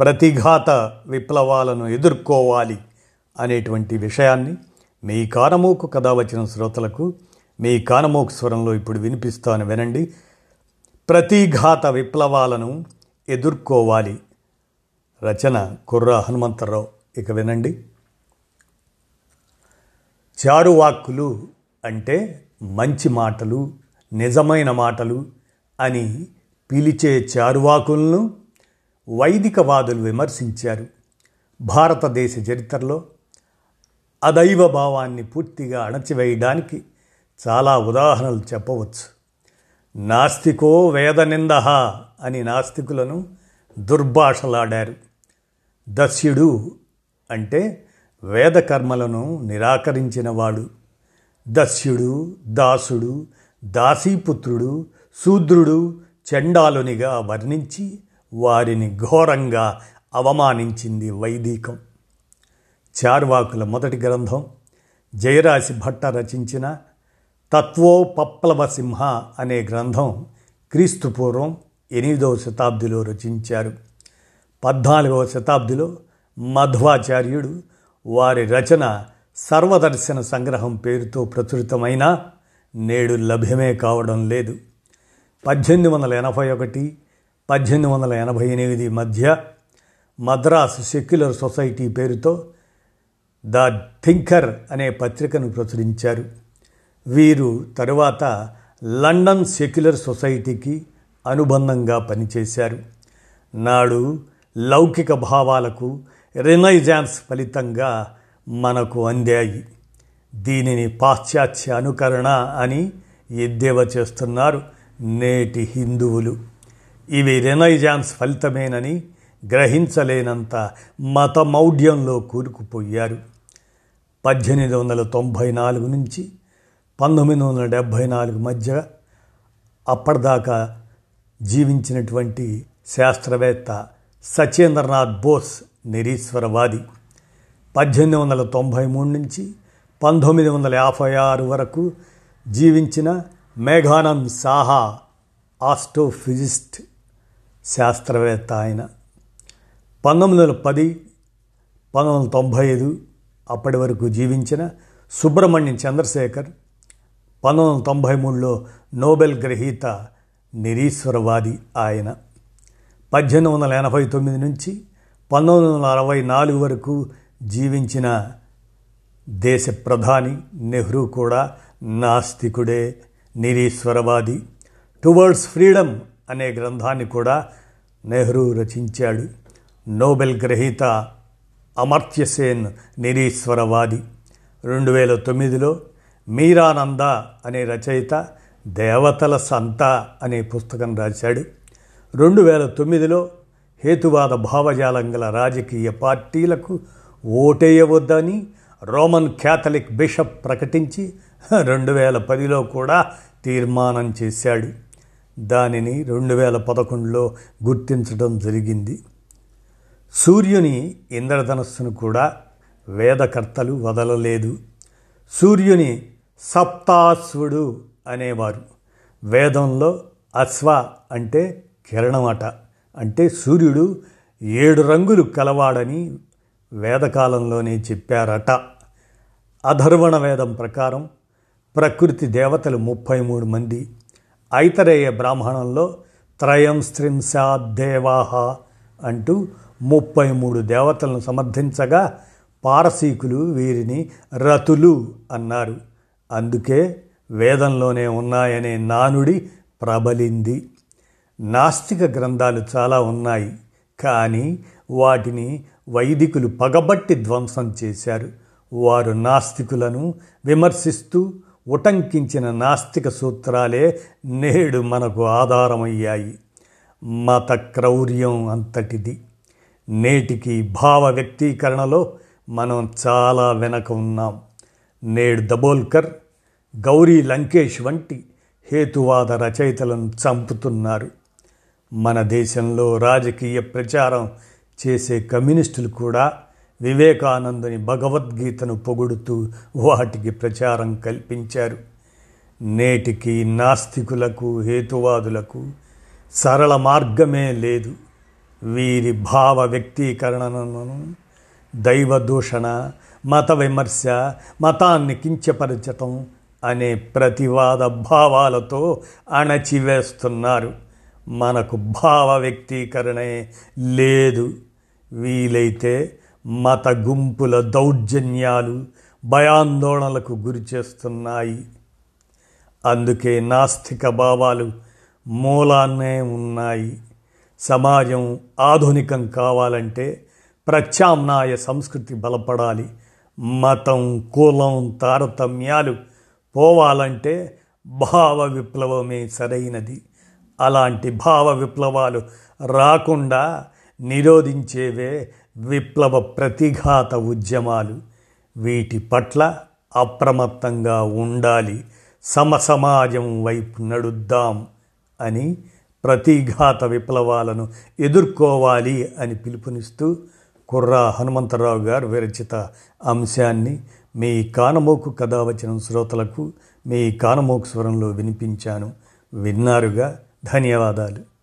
ప్రతిఘాత విప్లవాలను ఎదుర్కోవాలి అనేటువంటి విషయాన్ని మీ కానమోకు కథ వచ్చిన శ్రోతలకు మీ కానమోకు స్వరంలో ఇప్పుడు వినిపిస్తాను వినండి. ప్రతిఘాత విప్లవాలను ఎదుర్కోవాలి. రచన కుర్రా హనుమంతరావు. ఇక వినండి. చారువాక్కులు అంటే మంచి మాటలు నిజమైన మాటలు అని పిలిచే చారువాకులను వైదికవాదులు విమర్శించారు. భారతదేశ చరిత్రలో అదైవ భావాన్ని పూర్తిగా అణచివేయడానికి చాలా ఉదాహరణలు చెప్పవచ్చు. నాస్తికో వేదనింద అని నాస్తికులను దుర్భాషలాడారు. దస్యుడు అంటే వేదకర్మలను నిరాకరించినవాడు. దస్యుడు దాసుడు దాసీపుత్రుడు శూద్రుడు చండాలునిగా వర్ణించి వారిని ఘోరంగా అవమానించింది వైదికం. చార్వాకుల మొదటి గ్రంథం జయరాశి భట్ట రచించిన తత్వోపప్లవ సింహ అనే గ్రంథం క్రీస్తుపూర్వం ఎనిమిదవ శతాబ్దిలో రచించారు. పద్నాలుగవ శతాబ్దిలో మధ్వాచార్యుడు వారి రచన సర్వదర్శన సంగ్రహం పేరుతో ప్రచురితమైన నేడు లభ్యమే కావడం లేదు. పద్దెనిమిది వందల ఎనభై ఒకటి పద్దెనిమిది వందల ఎనభై ఎనిమిది మధ్య మద్రాస్ సెక్యులర్ సొసైటీ పేరుతో ద థింకర్ అనే పత్రికను ప్రచురించారు. వీరు తరువాత లండన్ సెక్యులర్ సొసైటీకి అనుబంధంగా పనిచేశారు. నాడు లౌకిక భావాలకు రినైజాన్స్ ఫలితంగా మనకు అందాయి. దీనిని పాశ్చాత్య అనుకరణ అని ఎద్దేవా చేస్తున్నారు నేటి హిందువులు. ఇవి రెనైజాన్స్ ఫలితమేనని గ్రహించలేనంత మతమౌఢ్యంలో కూరుకుపోయారు. పద్దెనిమిది వందల తొంభై నాలుగు నుంచి పంతొమ్మిది వందల డెబ్భై నాలుగు మధ్య అప్పటిదాకా జీవించినటువంటి శాస్త్రవేత్త సత్యేంద్రనాథ్ బోస్ నిరీశ్వరవాది. పద్దెనిమిది వందల తొంభై మూడు నుంచి పంతొమ్మిది వందల యాభై ఆరు వరకు జీవించిన మేఘానంద్ సాహా ఆస్ట్రోఫిజిస్ట్ శాస్త్రవేత్త ఆయన. పంతొమ్మిది వందల పది పంతొమ్మిది వందల తొంభై ఐదు అప్పటి వరకు జీవించిన సుబ్రహ్మణ్యం చంద్రశేఖర్ పంతొమ్మిది వందల తొంభై మూడులో నోబెల్ గ్రహీత నిరీశ్వరవాది ఆయన. పద్దెనిమిది వందల ఎనభై తొమ్మిది నుంచి పంతొమ్మిది వందల అరవై నాలుగు వరకు జీవించిన దేశ ప్రధాని నెహ్రూ కూడా నాస్తికుడే నిరీశ్వరవాది. టువర్డ్స్ ఫ్రీడమ్ అనే గ్రంథాన్ని కూడా నెహ్రూ రచించాడు. నోబెల్ గ్రహీత అమర్త్యసేన్ నిరీశ్వరవాది. రెండు వేల తొమ్మిదిలో మీరానంద అనే రచయిత దేవతల సంత అనే పుస్తకం రాశాడు. రెండు వేల తొమ్మిదిలో హేతువాద భావజాలం గల రాజకీయ పార్టీలకు ఓటేయవద్దని రోమన్ క్యాథలిక్ బిషప్ ప్రకటించి రెండు వేల పదిలో కూడా తీర్మానం చేశాడు. దానిని రెండు వేల పదకొండులో గుర్తించడం జరిగింది. సూర్యుని ఇంద్రధనస్సును కూడా వేదకర్తలు వదలలేదు. సూర్యుని సప్తాశ్వుడు అనేవారు. వేదంలో అశ్వ అంటే కిరణమట. అంటే సూర్యుడు ఏడు రంగులు కలవాడని వేదకాలంలోనే చెప్పారట. అధర్వణ వేదం ప్రకారం ప్రకృతి దేవతలు ముప్పై మూడు మంది. ఐతరేయ బ్రాహ్మణంలో త్రయం స్త్రింశాదేవాహ అంటూ ముప్పై మూడు దేవతలను సమర్థించగా పారసీకులు వీరిని రతులు అన్నారు. అందుకే వేదంలోనే ఉన్నాయనే నానుడి ప్రబలింది. నాస్తిక గ్రంథాలు చాలా ఉన్నాయి. కానీ వాటిని వైదికులు పగబట్టి ధ్వంసం చేశారు. వారు నాస్తికులను విమర్శిస్తూ ఉటంకించిన నాస్తిక సూత్రాలే నేడు మనకు ఆధారమయ్యాయి. మత క్రౌర్యం అంతటిది. నేటికి భావ వ్యక్తీకరణలో మనం చాలా వెనక ఉన్నాం. నేడు దబోల్కర్ గౌరీ లంకేష్ వంటి హేతువాద రచయితలను చంపుతున్నారు. మన దేశంలో రాజకీయ ప్రచారం చేసే కమ్యూనిస్టులు కూడా వివేకానందుని భగవద్గీతను పొగుడుతూ వాటికి ప్రచారం కల్పించారు. నేటికి నాస్తికులకు హేతువాదులకు సరళ మార్గమే లేదు. వీరి భావ వ్యక్తీకరణను దైవ దూషణ మత విమర్శ మతాన్ని కించపరచటం అనే ప్రతివాద భావాలతో అణచివేస్తున్నారు. మనకు భావ వ్యక్తీకరణే లేదు. వీలైతే మత గుంపుల దౌర్జన్యాలు భయాందోళనలకు గురి చేస్తున్నాయి. అందుకే నాస్తిక భావాలు మూలాన్నే ఉన్నాయి. సమాజం ఆధునికం కావాలంటే ప్రత్యామ్నాయ సంస్కృతి బలపడాలి. మతం కులం తారతమ్యాలు పోవాలంటే భావ విప్లవమే సరైనది. అలాంటి భావ విప్లవాలు రాకుండా నిరోధించేవే విప్లవ ప్రతిఘాత ఉద్యమాలు వీటి పట్ల అప్రమత్తంగా ఉండాలి. సమసమాజం వైపు నడుద్దాం అని ప్రతిఘాత విప్లవాలను ఎదుర్కోవాలి అని పిలుపునిస్తూ కుర్రా హనుమంతరావు గారు విరచిత అంశాన్ని మీ కానమోకు కథావచనం శ్రోతలకు మీ కానమోకు స్వరంలో వినిపించాను. విన్నారుగా? ధన్యవాదాలు.